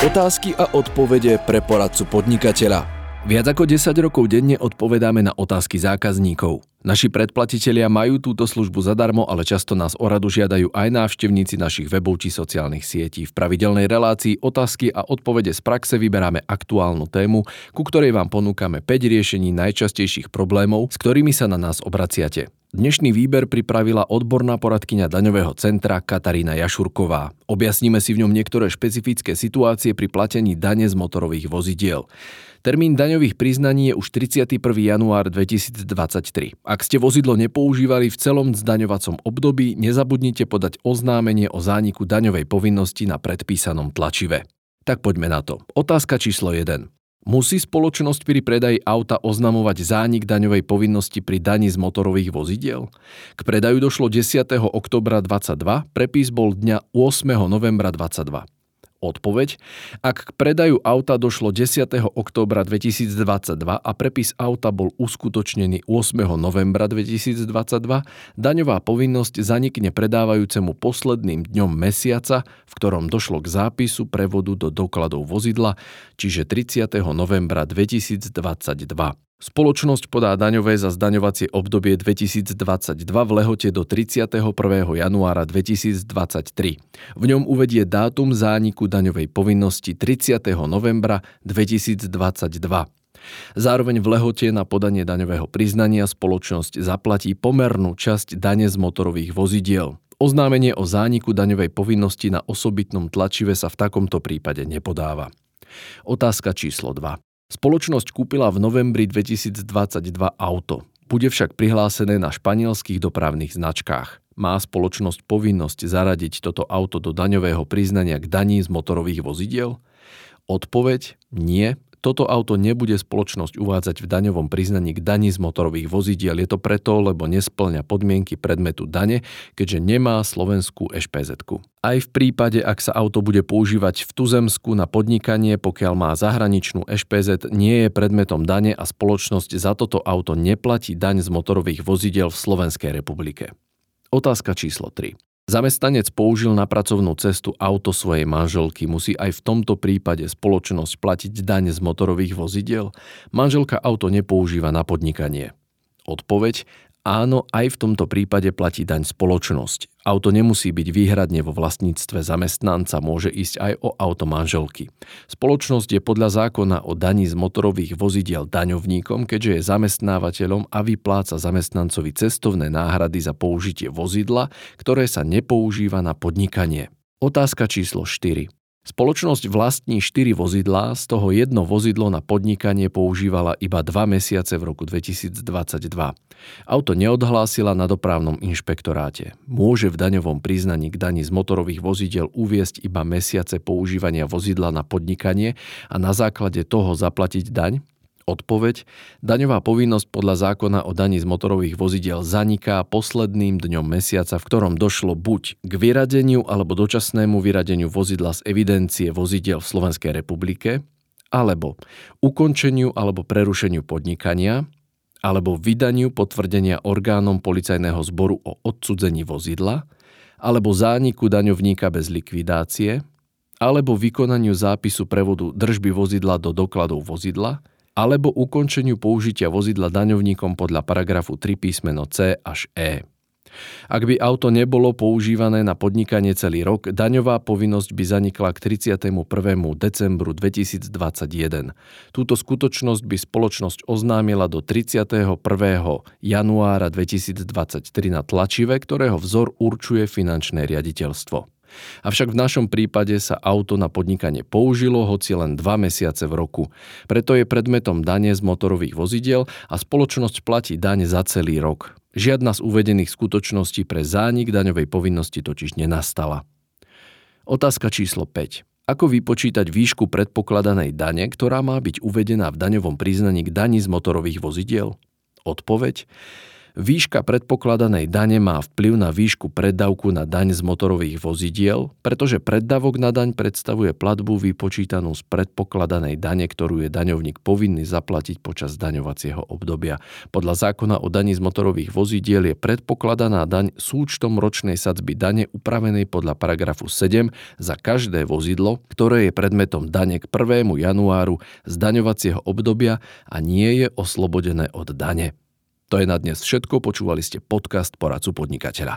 Otázky a odpovede pre poradcu podnikateľa. Viac ako 10 rokov denne odpovedáme na otázky zákazníkov. Naši predplatitelia majú túto službu zadarmo, ale často nás o radu žiadajú aj návštevníci našich webov či sociálnych sietí. V pravidelnej relácii otázky a odpovede z praxe vyberáme aktuálnu tému, ku ktorej vám ponúkame 5 riešení najčastejších problémov, s ktorými sa na nás obraciate. Dnešný výber pripravila odborná poradkyňa daňového centra Katarína Jašurková. Objasníme si v ňom niektoré špecifické situácie pri platení dane z motorových vozidiel. Termín daňových priznaní je už 31. január 2023. Ak ste vozidlo nepoužívali v celom zdaňovacom období, nezabudnite podať oznámenie o zániku daňovej povinnosti na predpísanom tlačive. Tak poďme na to. Otázka číslo 1. Musí spoločnosť pri predaji auta oznamovať zánik daňovej povinnosti pri daní z motorových vozidiel? K predaju došlo 10. oktobra 22, prepis bol dňa 8. novembra 22. Odpoveď. Ak k predaju auta došlo 10. októbra 2022 a prepis auta bol uskutočnený 8. novembra 2022, daňová povinnosť zanikne predávajúcemu posledným dňom mesiaca, v ktorom došlo k zápisu prevodu do dokladov vozidla, čiže 30. novembra 2022. Spoločnosť podá daňové za zdaňovacie obdobie 2022 v lehote do 31. januára 2023. V ňom uvedie dátum zániku daňovej povinnosti 30. novembra 2022. Zároveň v lehote na podanie daňového priznania spoločnosť zaplatí pomernú časť dane z motorových vozidiel. Oznámenie o zániku daňovej povinnosti na osobitnom tlačive sa v takomto prípade nepodáva. Otázka číslo 2. Spoločnosť kúpila v novembri 2022 auto. Bude však prihlásené na španielských dopravných značkách. Má spoločnosť povinnosť zaradiť toto auto do daňového priznania k daní z motorových vozidiel? Odpoveď nie toto auto nebude spoločnosť uvádzať v daňovom priznaní k daní z motorových vozidiel. Je to preto, lebo nesplňa podmienky predmetu dane, keďže nemá slovenskú ešpz Aj v prípade, ak sa auto bude používať v tuzemsku na podnikanie, pokiaľ má zahraničnú ešpz, nie je predmetom dane a spoločnosť za toto auto neplatí daň z motorových vozidiel v Slovenskej republike. Otázka číslo 3. Zamestnanec použil na pracovnú cestu auto svojej manželky, musí aj v tomto prípade spoločnosť platiť daň z motorových vozidiel? Manželka auto nepoužíva na podnikanie. Odpoveď Áno, aj v tomto prípade platí daň spoločnosť. Auto nemusí byť výhradne vo vlastníctve zamestnanca, môže ísť aj o auto manželky. Spoločnosť je podľa zákona o daní z motorových vozidiel daňovníkom, keďže je zamestnávateľom a vypláca zamestnancovi cestovné náhrady za použitie vozidla, ktoré sa nepoužíva na podnikanie. Otázka číslo 4. Spoločnosť vlastní 4 vozidlá, z toho jedno vozidlo na podnikanie používala iba 2 mesiace v roku 2022. Auto neodhlásila na dopravnom inšpektoráte. Môže v daňovom priznaní k daní z motorových vozidel uviesť iba mesiace používania vozidla na podnikanie a na základe toho zaplatiť daň? Odpoveď. Daňová povinnosť podľa zákona o daní z motorových vozidiel zaniká posledným dňom mesiaca, v ktorom došlo buď k vyradeniu alebo dočasnému vyradeniu vozidla z evidencie vozidiel v Slovenskej republike, alebo ukončeniu alebo prerušeniu podnikania, alebo vydaniu potvrdenia orgánom policajného zboru o odsudzení vozidla, alebo zániku daňovníka bez likvidácie, alebo vykonaniu zápisu prevodu držby vozidla do dokladov vozidla, alebo ukončeniu použitia vozidla daňovníkom podľa paragrafu 3 písmeno C až E. Ak by auto nebolo používané na podnikanie celý rok, daňová povinnosť by zanikla k 31. decembru 2021. Túto skutočnosť by spoločnosť oznámila do 31. januára 2023 na tlačive, ktorého vzor určuje finančné riaditeľstvo. Avšak v našom prípade sa auto na podnikanie použilo hoci len 2 mesiace v roku. Preto je predmetom dane z motorových vozidiel a spoločnosť platí daň za celý rok. Žiadna z uvedených skutočností pre zánik daňovej povinnosti totiž nenastala. Otázka číslo 5. Ako vypočítať výšku predpokladanej dane, ktorá má byť uvedená v daňovom priznaní k dani z motorových vozidiel? Odpoveď. Výška predpokladanej dane má vplyv na výšku preddavku na daň z motorových vozidiel, pretože preddavok na daň predstavuje platbu vypočítanú z predpokladanej dane, ktorú je daňovník povinný zaplatiť počas daňovacieho obdobia. Podľa zákona o daní z motorových vozidiel je predpokladaná daň súčtom ročnej sadzby dane upravenej podľa paragrafu 7 za každé vozidlo, ktoré je predmetom dane k 1. januáru z daňovacieho obdobia a nie je oslobodené od dane. To je na dnes všetko, počúvali ste podcast Poradcu podnikateľa.